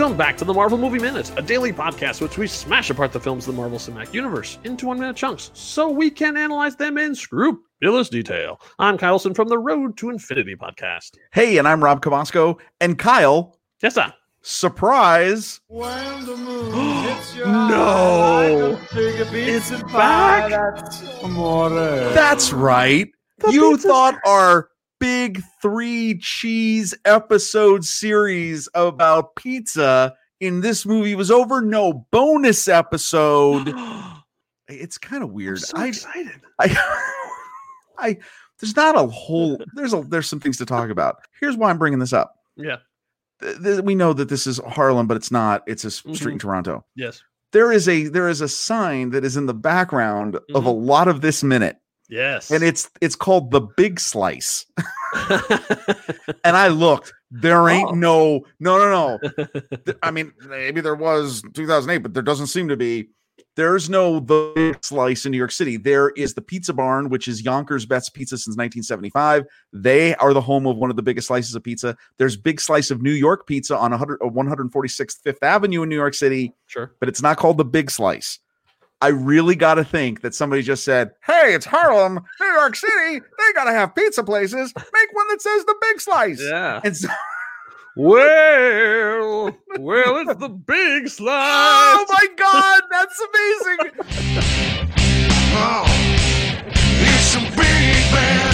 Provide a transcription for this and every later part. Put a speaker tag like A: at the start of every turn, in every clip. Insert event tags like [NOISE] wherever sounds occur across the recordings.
A: Welcome back to the Marvel Movie Minute, a daily podcast which we smash apart the films of the Marvel Cinematic Universe into one minute chunks so we can analyze them in scrupulous detail. I'm Kyleson from the Road to Infinity podcast.
B: Hey, and I'm Rob Cabasco. And Kyle,
A: Yes, sir.
B: surprise.
C: When the moon [GASPS] hits your
A: No.
C: eye like a
A: It's
C: pizza
A: back.
C: That's.
B: That's right.
A: The
B: you
A: pizza's
B: thought our big three cheese episode series about pizza in this movie was over. No bonus episode. [GASPS] It's kind of weird.
A: so
B: I,
A: excited. [LAUGHS]
B: I, I, there's not a whole. There's a. There's some things to talk about. Here's why I'm bringing this up.
A: Yeah.
B: We know that this is Harlem, but it's not. It's a street
A: Mm-hmm.
B: in Toronto.
A: Yes.
B: There is a there is a sign that is in the background of a
A: Mhm.
B: lot of this minute.
A: Yes.
B: and it's it's called the big slice [LAUGHS] and i looked there ain't
A: Oh.
B: no no no no [LAUGHS] i mean maybe there was 2008 but there doesn't seem to be there's no the big slice in new york city there is the pizza barn which is yonkers best pizza since 1975 they are the home of one of the biggest slices of pizza there's big slice of new york pizza on 100 uh, 146th fifth avenue in new york city
A: sure.
B: but it's not called the big slice. I really got to think that somebody just said, Hey, it's Harlem, New York City. They got to have pizza places. Make one that says the big slice.
A: Yeah.
B: And so,
A: Well, well, it's the [LAUGHS] big slide.
B: oh my God, that's amazing. [LAUGHS]
C: Oh, it's a big bad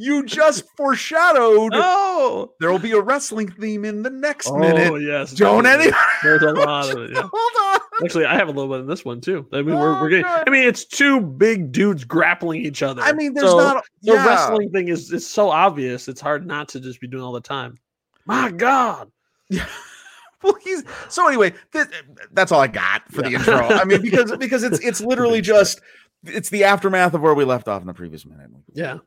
B: you just foreshadowed
A: Oh,
B: there will be a wrestling theme in the next
A: oh
B: minute.
A: Oh yes.
B: Don't any
A: There's a lot of it. Yeah. [LAUGHS]
B: hold on.
A: Actually, I have a little bit in this one too. I mean, we're,
B: Oh,
A: we're getting.
B: God.
A: I mean, it's two big dudes grappling each other.
B: I mean, there's
A: So
B: not
A: the
B: yeah.
A: wrestling thing is is so obvious. It's hard not to just be doing all the time. My God. Yeah. [LAUGHS]
B: Well, he's so anyway. Th- that's all I got for the intro. I mean, because [LAUGHS] because it's it's literally just it's the aftermath of where we left off in the previous minute.
A: Yeah,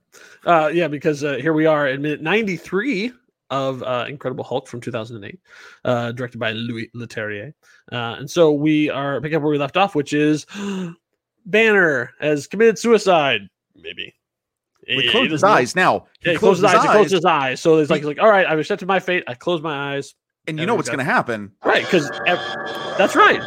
A: uh, yeah. Because uh, here we are in minute ninety three of uh, Incredible Hulk from two thousand and eight, uh, directed by Louis Leterrier. Uh, and so we are picking up where we left off, which is [GASPS] Banner has committed suicide. Maybe.
B: We closed his eyes. Now he,
A: Yeah, he closed his eyes. He closed his eyes. So it's like, he's like, all right, I've accepted my fate. I close my eyes.
B: and you know what's going to happen.
A: Right, because that's right.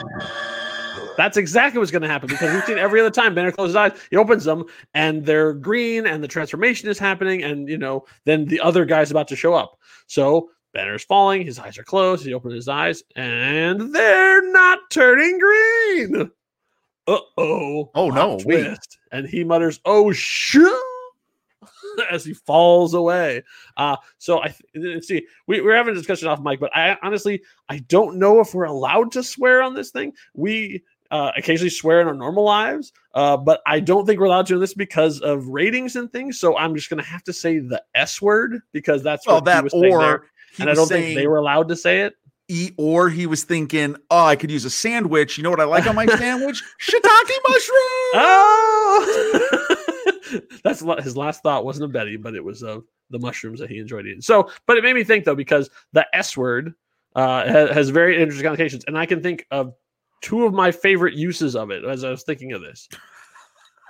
A: That's exactly what's going to happen because we've seen every other time Banner closes his eyes, he opens them and they're green and the transformation is happening, and you know, then the other guy's about to show up. So Banner's falling, his eyes are closed, he opens his eyes, and they're not turning green. Uh oh.
B: Oh, no.
A: Twist. And he mutters, Oh shit [LAUGHS] as he falls away. Uh so I th- see we, we're having a discussion off mic, but I honestly I don't know if we're allowed to swear on this thing. We uh, occasionally swear in our normal lives, uh, but I don't think we're allowed to do this because of ratings and things. So I'm just going to have to say the S word because that's
B: Well,
A: what he
B: that
A: was saying there.
B: or he
A: and I
B: was
A: don't think they were allowed to say it.
B: e- or he was thinking, oh, I could use a sandwich. You know what I like on my [LAUGHS] sandwich? Shiitake mushroom.
A: Oh, [LAUGHS] that's his last thought wasn't of Betty, but it was of the mushrooms that he enjoyed eating. So, but it made me think though because the S word uh, has, has very interesting connotations, and I can think of two of my favorite uses of it as I was thinking of this.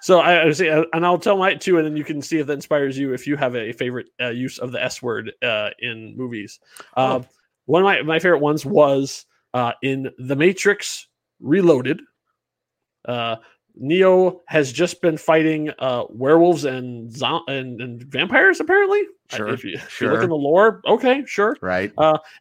A: So I, I say, and I'll tell my two, and then you can see if that inspires you if you have a favorite uh, use of the S word uh, in movies. Uh,
B: Oh.
A: One of my, my favorite ones was uh, in The Matrix Reloaded. Uh, Neo has just been fighting uh, werewolves and, zo- and and vampires. Apparently, I-
B: Sure,
A: If you, if you look
B: sure.
A: in the lore, okay, sure
B: Right.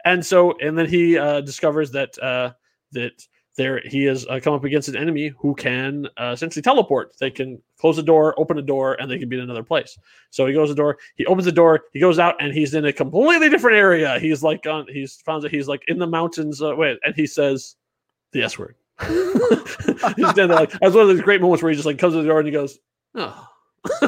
A: and so and then he uh, discovers that uh, that there he has uh, come up against an enemy who can uh, essentially teleport. They can close a door, open a door, and they can be in another place. So he goes the door, he opens the door, he goes out, and he's in a completely different area. He's like on, he's found that he's like in the mountains. Uh, wait, and he says the S word. [LAUGHS] he's standing like that's one of those great moments where he just like comes to the door and he goes, oh, [LAUGHS]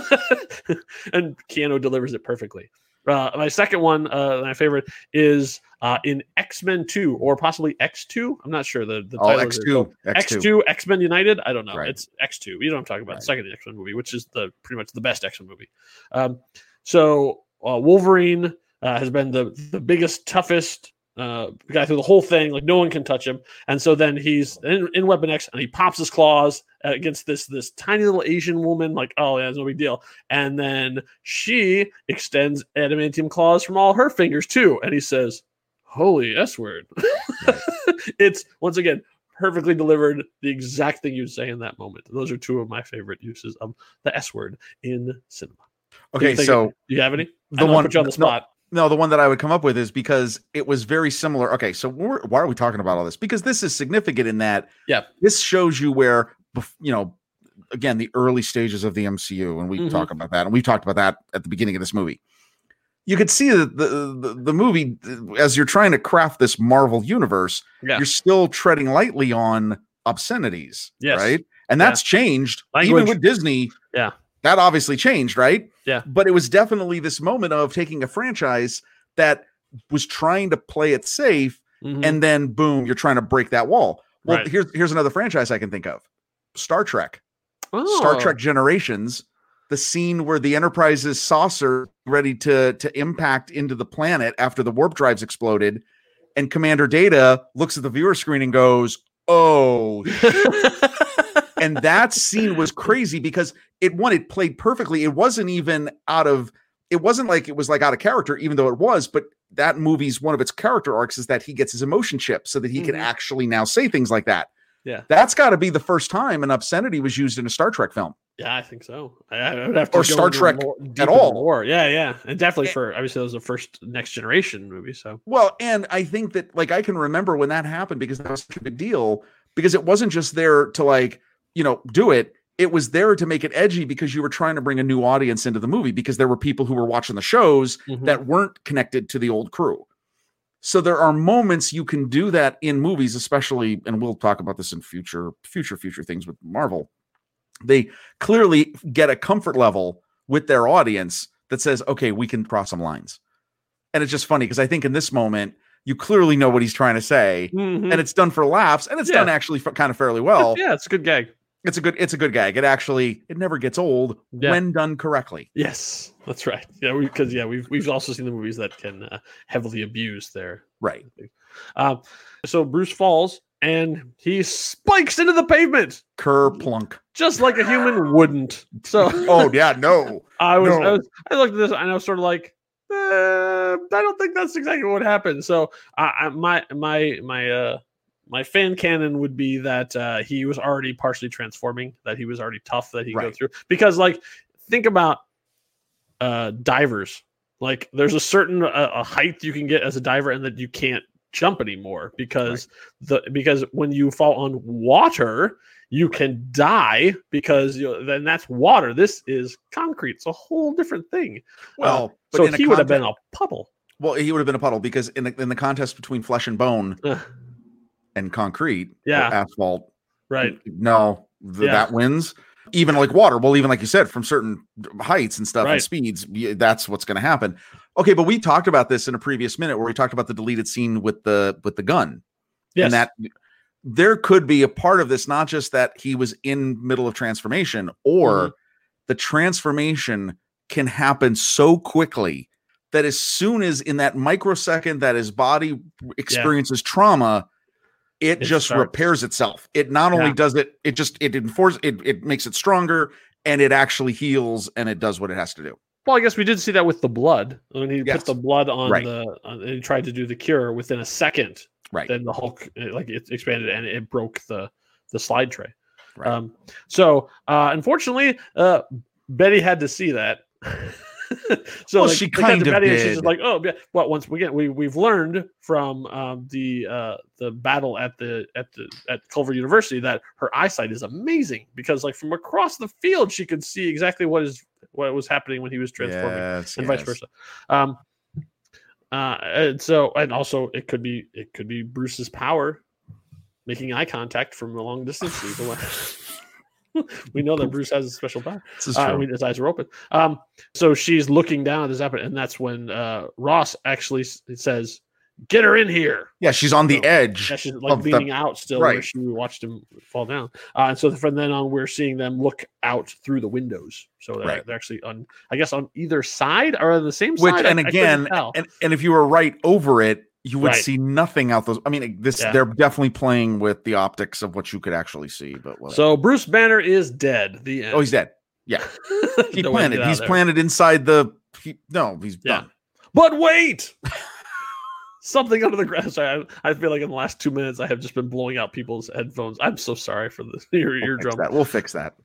A: and Keanu delivers it perfectly. Uh, my second one, uh, my favorite, is uh, in X Men Two or possibly X Two. I'm not sure the the title.
B: Oh,
A: X
B: Two,
A: X Two X Men United. I don't know.
B: Right.
A: It's X Two. You know what I'm talking about?
B: Right.
A: The second X Men movie, which is the pretty much the best X Men movie. Um, so uh, Wolverine uh, has been the the biggest, toughest uh, guy through the whole thing. Like no one can touch him. And so then he's in, in Weapon X, and he pops his claws against this this tiny little Asian woman. Like oh yeah, it's no big deal. And then she extends adamantium claws from all her fingers too. And he says, "Holy S word." [LAUGHS] it's once again perfectly delivered the exact thing you'd say in that moment. Those are two of my favorite uses of the S word in cinema.
B: Okay, so
A: Do you have any? I
B: the one
A: put you on the spot.
B: No, the one that I would come up with is because it was very similar. Okay, so we're, why are we talking about all this? Because this is significant in that
A: Yeah.
B: this shows you where you know again the early stages of the MCU, and we
A: Mhm.
B: talk about that, and we talked about that at the beginning of this movie. You could see that the, the the movie as you're trying to craft this Marvel universe,
A: Yeah.
B: you're still treading lightly on obscenities,
A: Yes.
B: right? And that's changed
A: Language.
B: even with Disney.
A: Yeah.
B: That obviously changed, right?
A: Yeah.
B: but it was definitely this moment of taking a franchise that was trying to play it safe
A: Mhm.
B: and then boom you're trying to break that wall well
A: Right.
B: here's here's another franchise i can think of star trek star
A: Oh,
B: trek generations the scene where the enterprise's saucer ready to to impact into the planet after the warp drives exploded and commander data looks at the viewer screen and goes oh [LAUGHS] [LAUGHS] and that scene was crazy because it one it played perfectly it wasn't even out of it wasn't like it was like out of character even though it was but that movie's one of its character arcs is that he gets his emotion chip so that he can
A: Mhm.
B: actually now say things like that
A: Yeah.
B: that's got to be the first time an obscenity was used in a star trek film
A: Yeah, I think so. I, I would have to
B: Or Star Trek
A: more-
B: at all.
A: More. Yeah, yeah, and definitely for obviously that was the first next generation movie. So
B: well and i think that like i can remember when that happened because that was such a big deal because it wasn't just there to like you know do it it was there to make it edgy because you were trying to bring a new audience into the movie because there were people who were watching the shows
A: Mhm.
B: that weren't connected to the old crew. So there are moments you can do that in movies, especially, and we'll talk about this in future, future, future things with Marvel. They clearly get a comfort level with their audience that says, okay, we can cross some lines. And it's just funny because I think in this moment, you clearly know what he's trying to say,
A: Mhm.
B: and it's done for laughs, and it's
A: Yeah.
B: done actually f- kind of fairly well.
A: yeah, it's a good gag.
B: It's a good, it's a good gag. It actually, it never gets old
A: Yeah.
B: when done correctly.
A: Yes, that's right. Yeah, because yeah, we've we've also seen the movies that can uh, heavily abuse their.
B: Right.
A: Um, so Bruce falls and he spikes into the pavement
B: Kerr plunk.
A: just like a human wouldn't. So [LAUGHS]
B: Oh yeah, no. [LAUGHS]
A: I was, I was, I looked at this and I was sort of like, eh, I don't think that's exactly what happened. So I, I my my my uh my fan canon would be that uh he was already partially transforming, that he was already tough, that he could go through. Because like think about uh divers. Like there's a certain uh, a height you can get as a diver, and that you can't jump anymore because the because when you fall on water you can die because you know, then that's water. This is concrete. It's a whole different thing.
B: Well, but
A: so he would have been a puddle.
B: Well, he would have been a puddle because in the, in the contest between flesh and bone. And concrete,
A: Yeah.
B: asphalt,
A: Right.
B: No, th-
A: Yeah.
B: that wins. Even like water, well, even like you said, from certain heights and stuff
A: Right.
B: and speeds, that's what's going to happen. Okay, but we talked about this in a previous minute where we talked about the deleted scene with the with the gun,
A: Yes.
B: and that there could be a part of this, not just that he was in middle of transformation, or
A: Mhm.
B: the transformation can happen so quickly that as soon as in that microsecond that his body experiences trauma, it,
A: It
B: just
A: starts.
B: repairs itself. It not only
A: Yeah.
B: does it, it just it enforces it, it makes it stronger and it actually heals and it does what it has to do.
A: well, I guess we did see that with the blood when he
B: Yes.
A: put the blood on
B: Right.
A: the. On, and he tried to do the cure within a second.
B: Right.
A: Then the Hulk uh, like it expanded and it broke the the slide tray.
B: Right.
A: Um, so uh, unfortunately, uh, Betty had to see that. [LAUGHS] [LAUGHS] so
B: Well,
A: like,
B: she
A: they cut to
B: kind of
A: and She's just like, oh, yeah. Well, once we get we we've learned from um, the uh, the battle at the at the at Culver University that her eyesight is amazing because like from across the field she could see exactly what is what was happening when he was transforming
B: Yes,
A: and vice versa. Um, uh, and so, and also, it could be it could be Bruce's power making eye contact from a long distance. [LAUGHS] We know that Bruce has a special power.
B: This is
A: Uh, I mean, his eyes are open. Um, so she's looking down at this happen, and that's when uh, Ross actually says, "Get her in here."
B: yeah, she's on the
A: so-
B: edge.
A: Yeah, she's like
B: of the-
A: leaning out still, where
B: right.
A: she watched him fall down. Uh, and so from then on, we're seeing them look out through the windows. So they're,
B: Right.
A: they're actually on, I guess, on either side or on the same
B: Which
A: side. I-
B: and
A: I
B: again,
A: tell.
B: and, and if you were right over it, you would
A: Right.
B: see nothing out those. I mean, this
A: Yeah.
B: they're definitely playing with the optics of what you could actually see. But whatever.
A: So Bruce Banner is dead. The end.
B: oh, he's dead. Yeah, [LAUGHS] he
A: No
B: planted. He's
A: there.
B: planted inside the. He, no, he's
A: Yeah.
B: done.
A: But wait, [LAUGHS] something under the ground. [LAUGHS] Sorry, I, I feel like in the last two minutes I have just been blowing out people's headphones. I'm so sorry for the your
B: We'll
A: eardrum.
B: that. We'll fix that.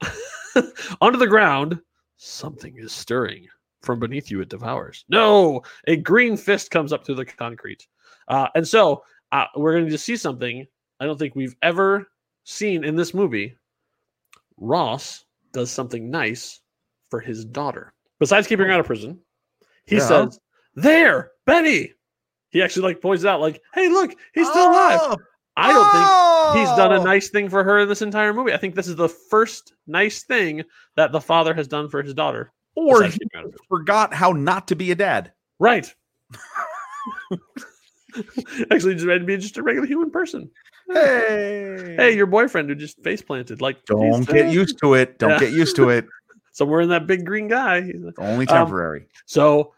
A: Under the ground, something is stirring. From beneath you, it devours. No, a green fist comes up through the concrete. Uh, and so uh, we're going to see something I don't think we've ever seen in this movie. Ross does something nice for his daughter. Besides keeping her out of prison, he
B: Yeah.
A: says, There, Betty. He actually like points out, like, hey, look, he's still alive.
B: Oh!
A: I don't think he's done a
B: Oh!
A: nice thing for her in this entire movie. I think this is the first nice thing that the father has done for his daughter.
B: Or he
A: keeping her out of prison.
B: forgot how not to be a dad.
A: Right. [LAUGHS] [LAUGHS] Actually, just made me just a regular human person.
B: Hey, [LAUGHS]
A: Hey, your boyfriend who just face planted. Like,
B: don't
A: he's
B: get
A: still
B: used to it. Don't
A: Yeah.
B: get used to it. [LAUGHS]
A: somewhere in that big green guy. He's like-
B: Only
A: Um,
B: temporary.
A: So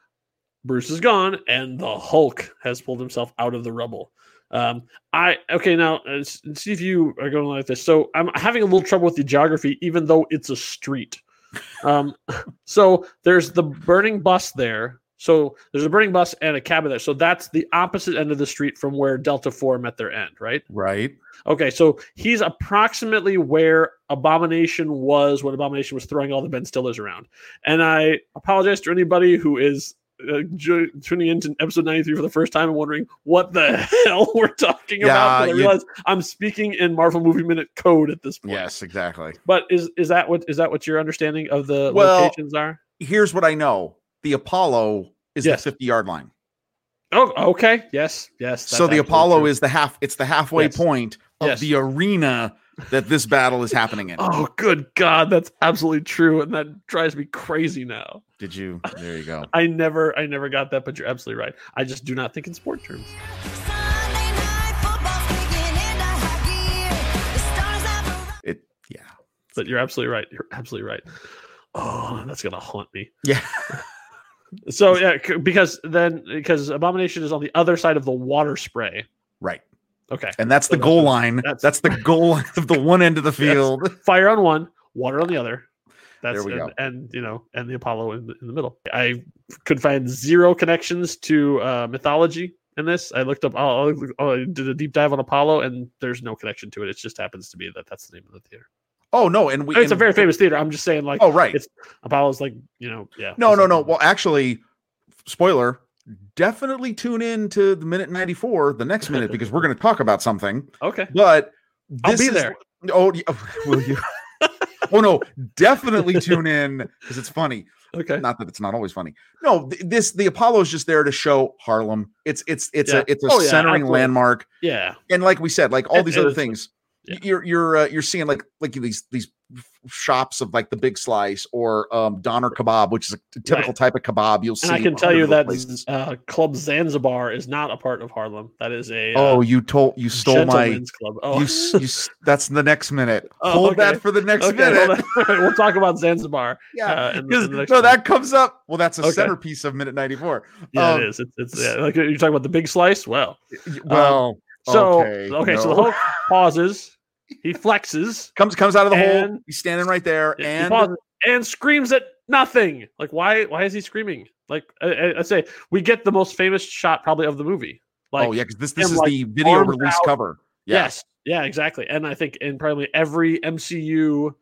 A: Bruce is gone, and the Hulk has pulled himself out of the rubble. Um, I okay now. Uh, see if you are going like this. So I'm having a little trouble with the geography, even though it's a street. Um, so there's the burning bus there. So there's a burning bus and a cabin there. So that's the opposite end of the street from where Delta Four met their end, right?
B: right.
A: Okay, so he's approximately where Abomination was when Abomination was throwing all the Ben Stillers around. And I apologize to anybody who is uh, ju- tuning into episode 93 for the first time and wondering what the [LAUGHS] hell we're talking
B: Yeah,
A: about. I realize I'm speaking in Marvel Movie Minute code at this point.
B: Yes, exactly.
A: But is is that what is that what your understanding of the
B: Well,
A: locations are?
B: Here's what I know: the Apollo is
A: Yes.
B: the 50 yard line.
A: Oh, okay. Yes, yes.
B: so the Apollo is the half. It's the halfway
A: Yes.
B: point of
A: Yes.
B: the arena that this battle is happening in.
A: Oh, good God, that's absolutely true, and that drives me crazy now.
B: Did you? There you go. [LAUGHS]
A: I never, I never got that, but you're absolutely right. I just do not think in sport terms.
D: Sunday night football's kicking into high gear. The stars have
B: It. Yeah.
A: But you're absolutely right. You're absolutely right. Oh, that's gonna haunt me.
B: Yeah. [LAUGHS]
A: So yeah, c- because then because abomination is on the other side of the water spray.
B: Right.
A: Okay,
B: And that's the
A: So
B: goal line.
A: that's-
B: That's, the goal line of the one end of the [LAUGHS] field.
A: fire on one, water on the other. That's
B: There we
A: and,
B: go.
A: and you know, and the Apollo in the, in the middle. I could find zero connections to uh, mythology in this. I looked up, oh, I did a deep dive on Apollo, and there's no connection to it. It just happens to be that that's the name of the theater.
B: Oh no, and we.
A: it's a very famous theater. I'm just saying, like,
B: Oh right.
A: it's- Apollo's like, you know, yeah.
B: No, no, no. Well, actually, spoiler. Definitely tune in to the minute ninety four, the next minute, because we're going to talk about something. [LAUGHS]
A: okay,
B: But
A: I'll be
B: is-
A: there.
B: Oh, yeah, oh, [LAUGHS] will you? oh no, definitely tune in because it's funny.
A: Okay,
B: Not that it's not always funny. No, th- this the Apollo is just there to show Harlem. It's it's it's
A: Yeah.
B: a it's a
A: Oh,
B: centering
A: absolutely.
B: landmark,
A: yeah,
B: and like we said, like all
A: It-
B: these
A: it
B: other things,
A: yeah.
B: you're you're uh, you're seeing like like these these shops of like the big slice or um doner kebab, which is a typical
A: Right.
B: type of kebab you'll see.
A: and I can tell you that
B: places.
A: uh, Club Zanzibar is not a part of Harlem. That is a
B: Oh,
A: uh,
B: you told you stole my.
A: club. Oh,
B: You, you that's the next minute.
A: Oh,
B: Hold
A: okay.
B: that for the next
A: okay,
B: minute.
A: hold [LAUGHS] on. All right, we'll talk about Zanzibar.
B: Yeah,
A: uh,
B: because
A: in the next
B: no,
A: one.
B: that comes up. Well, that's a
A: Okay.
B: centerpiece of minute ninety four.
A: Yeah,
B: Um,
A: it is. It's, it's yeah, like you're talking about the big slice. Well,
B: Well,
A: so
B: okay,
A: okay, so the
B: no.
A: Hulk pauses, he flexes,
B: comes comes out of the hole. He's standing right there, and
A: pauses, and screams at nothing. Like why? Why is he screaming? Like I, I, say, we get the most famous shot probably of the movie. Oh, like
B: oh yeah, because this this is
A: like,
B: the video release
A: out.
B: cover. Yeah.
A: Yes. Yeah, exactly. And I think in probably every MCU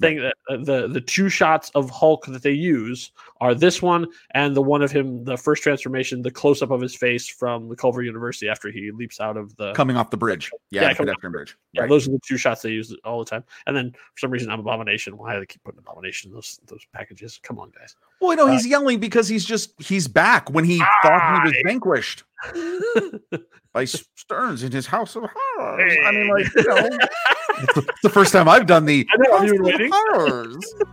A: thing that uh, the the two shots of Hulk that they use are this one and the one of him the first transformation, the close up of his face from the Culver University after he leaps out of the
B: coming off the bridge. Yeah,
A: Yeah,
B: the
A: coming off
B: pedestrian bridge.
A: yeah,
B: Right.
A: those are the two shots they use all the time. And then for some reason I'm Abomination. Why do they keep putting Abomination in those those packages? Come on, guys.
B: Well, you no, he's yelling because he's just he's back when he thought he was vanquished [LAUGHS] by Sterns in his house of horrors. I mean, like [LAUGHS] you know, it's the, it's the first time I've done the
A: I know, I've
B: House
A: been
B: of
A: waiting.
B: horrors. [LAUGHS]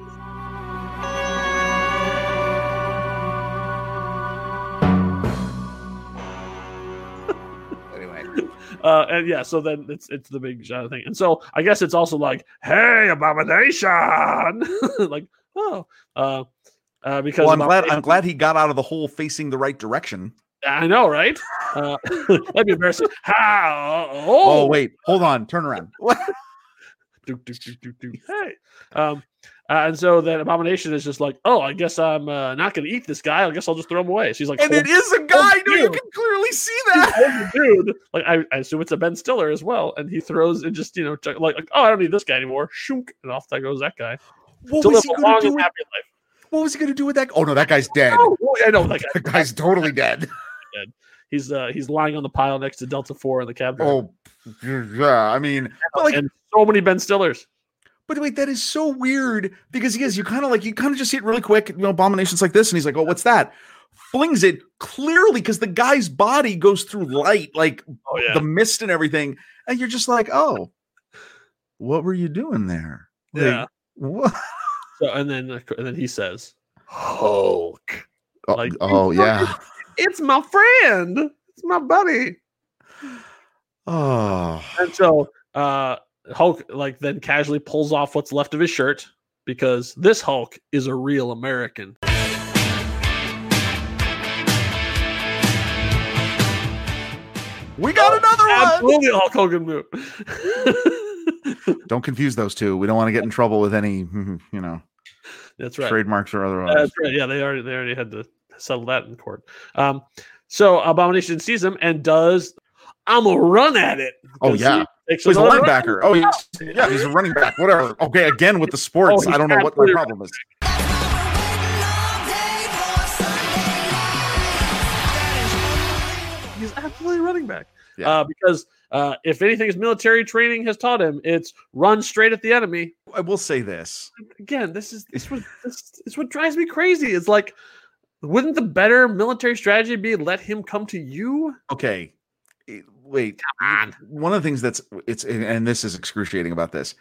B: anyway,
A: uh, and yeah, so then it's it's the big shot thing, and so I guess it's also like, hey, abomination, [LAUGHS] like oh, uh, uh, because
B: well, I'm glad I'm glad he got out of the hole facing the right direction.
A: I know, right? Uh, [LAUGHS] that'd be embarrassing. How?
B: Oh,
A: Oh,
B: wait, hold on, turn around.
A: Do, do, do, do. Hey. Um, uh, and so then Abomination is just like, oh, I guess I'm uh, not going to eat this guy. I guess I'll just throw him away. She's like,
B: And it is a guy. No, you can clearly see that.
A: "Oh, dude. Like, I, I assume it's a Ben Stiller as well. And he throws and just, you know, like, like, oh, I don't need this guy anymore. Shunk. And off that goes that guy.
B: What
A: To
B: was he going to do? With, what was he going to do with that? Oh no, that guy's dead.
A: Oh, I know that [LAUGHS] guy.
B: That guy's totally dead.
A: He's uh, he's lying on the pile next to Delta Four in the cab.
B: Oh, yeah. I mean, but like,
A: and so many Ben Stillers.
B: but wait, that is so weird because he is. You kind of like you kind of just see it really quick. You know, abominations like this, and he's like, "Oh, what's that?" Flings it clearly because the guy's body goes through light, like
A: Oh yeah.
B: the mist and everything, and you're just like, "Oh, what were you doing there?" Like,
A: yeah.
B: What?
A: So and then and then he says, Hulk.
B: Oh,
A: Like,
B: oh [LAUGHS] yeah.
A: It's my friend. It's my buddy.
B: Oh, [SIGHS]
A: And so uh Hulk like then casually pulls off what's left of his shirt because this Hulk is a real American.
B: we got another one.
A: Absolutely Hulk Hogan move. [LAUGHS]
B: Don't confuse those two. We don't want to get in trouble with any, [LAUGHS] you know,
A: That's right.
B: trademarks or otherwise.
A: That's right. Yeah, they already they already had to settle that in court. Um, so Abomination sees him and does. I'm a run at it.
B: Oh, yeah.
A: he
B: So he's a linebacker. Oh, yeah, yeah, he's a running back. Whatever. Okay, again with the sports,
A: Oh,
B: I don't know what my problem is.
D: That's why we're waiting all day for Sunday night.
A: He's absolutely running back.
B: Yeah.
A: Uh, because uh, if anything, his military training has taught him, it's run straight at the enemy.
B: I will say this.
A: Again, this is this what this is what drives me crazy. It's like, wouldn't the better military strategy be let him come to you?
B: Okay, wait.
A: on.
B: One of the things that's it's and this is excruciating about this.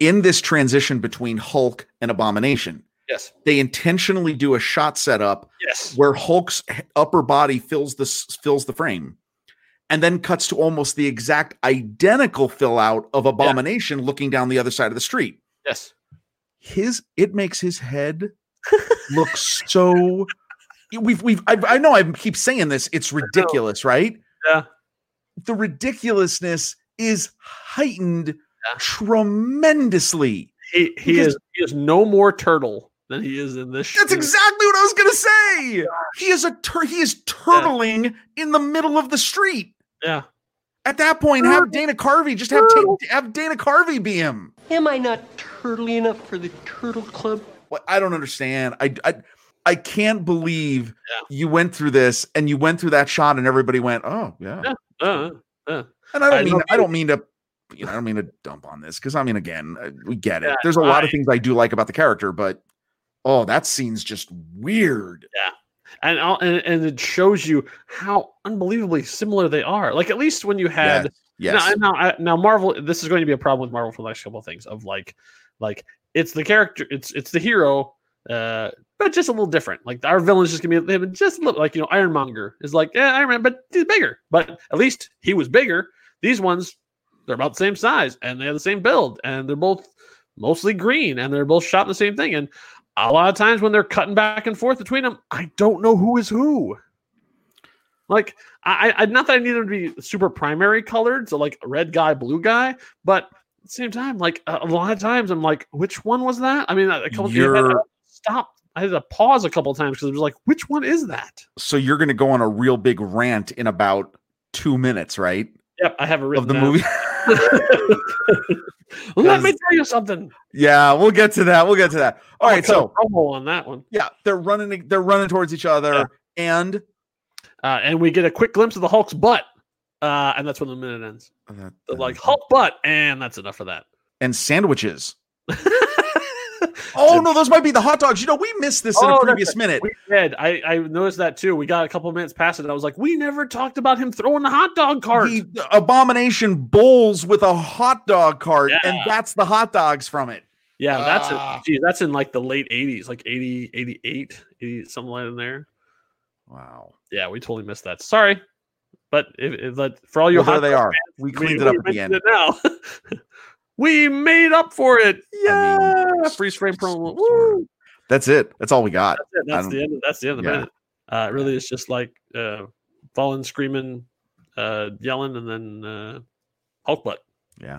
B: In this transition between Hulk and Abomination,
A: Yes.
B: they intentionally do a shot setup
A: Yes.
B: where Hulk's upper body fills the fills the frame, and then cuts to almost the exact identical fill out of Abomination looking down the other side of the street.
A: Yes.
B: His it makes his head look so. We've we've I, I know I keep saying this. It's ridiculous, right?
A: Yeah.
B: The ridiculousness is heightened
A: Yeah.
B: tremendously.
A: He he is he is no more turtle than he is in this.
B: That's
A: show.
B: exactly what I was gonna say. He is a tur- he is turtling in the middle of the street.
A: Yeah.
B: At that point, have Dana Carvey just have ta- have Dana Carvey be him.
E: Am I not turtly enough for the Turtle Club?
B: I don't understand. I I I can't believe
A: Yeah.
B: you went through this and you went through that shot and everybody went, "Oh, yeah."
A: Yeah. Uh, uh.
B: And I don't
A: I
B: mean
A: know
B: I don't mean to you know, I don't mean to dump on this because I mean again, uh, we get it.
A: Yeah,
B: There's a lot of things I do like about the character, but oh, that scene's just weird. Yeah.
A: and, I'll- and and it shows you how unbelievably similar they are. Like at least when you had
B: yes.
A: now, now, now Marvel, this is going to be a problem with Marvel for the next couple of things of like, like it's the character, it's it's the hero, uh, but just a little different. Like our villain's just gonna be just a little like you know Ironmonger is like yeah Iron Man, but he's bigger. But at least he was bigger. These ones, they're about the same size and they have the same build and they're both mostly green and they're both shot the same thing. And a lot of times when they're cutting back and forth between them, I don't know who is who. Like I, I not that I need them to be super primary colored, so like red guy, blue guy, but the same time, like a, lot of times I'm like, which one was that? I mean, a couple I had to
B: You're-
A: stop. I had to pause a couple of times because it was like, which one is that?
B: So you're gonna go on a real big rant in about two minutes, right?
A: Yep, I have a
B: Of the
A: down.
B: movie. [LAUGHS]
A: Let me tell you something.
B: yeah, we'll get to that. We'll get to that. All
A: I'll
B: right, so
A: promo on that one,
B: yeah, they're running they're running towards each other and
A: uh, and we get a quick glimpse of the Hulk's butt, uh, and that's when the minute ends. They're like Hulk butt, and that's enough for that.
B: and sandwiches. [LAUGHS] Oh no, those might be the hot dogs. You know, we missed this in
A: Oh,
B: a
A: that's
B: previous minute.
A: We did. I, I noticed that too. We got a couple minutes past it. I was like, we never talked about him throwing the hot dog cart.
B: The abomination bowls with a hot dog cart, and that's the hot dogs from it.
A: yeah, that's
B: Ah.
A: it. Geez, that's in like the late 80s, like 80, 88, 80, something like in there.
B: Wow.
A: Yeah, we totally missed that. Sorry. But if, if for all you
B: Well, there they are.
A: fans,
B: We cleaned
A: we
B: it up at the end.
A: now. [LAUGHS] we made up for it. Yeah.
B: mean,
A: Freeze frame promo. Woo.
B: That's it. That's all we got.
A: That's That's the end. Of, that's the end of the
B: yeah.
A: minute. Uh, it really it's just like uh, falling, screaming, uh, yelling, and then uh, Hulk butt.
B: Yeah.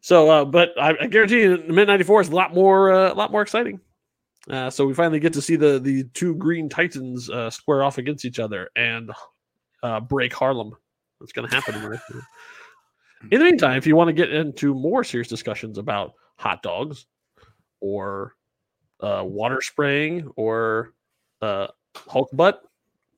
A: So, uh, but I, I guarantee you, Mid '94 is a lot more, uh, a lot more exciting. Uh, so we finally get to see the the two Green Titans uh, square off against each other and uh, break Harlem. That's going to happen. in the meantime, if you want to get into more serious discussions about hot dogs or uh, water spraying or uh, Hulk butt,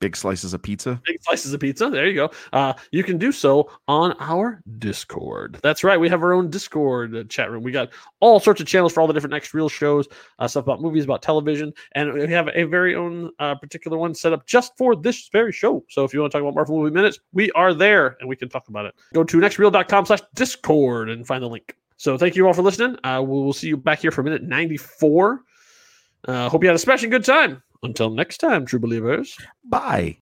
B: Big slices of pizza.
A: big slices of pizza. There you go. Uh, you can do so on our Discord. That's right. We have our own Discord uh, chat room. We got all sorts of channels for all the different Next Reel shows, uh, stuff about movies, about television, and we have a very own uh, particular one set up just for this very show. So if you want to talk about Marvel Movie Minutes, we are there and we can talk about it. Go to nextreel.com slash Discord and find the link. So thank you all for listening. Uh, we will see you back here for minute 94. Uh, hope you had a smashing good time. Until next time, true believers.
B: Bye.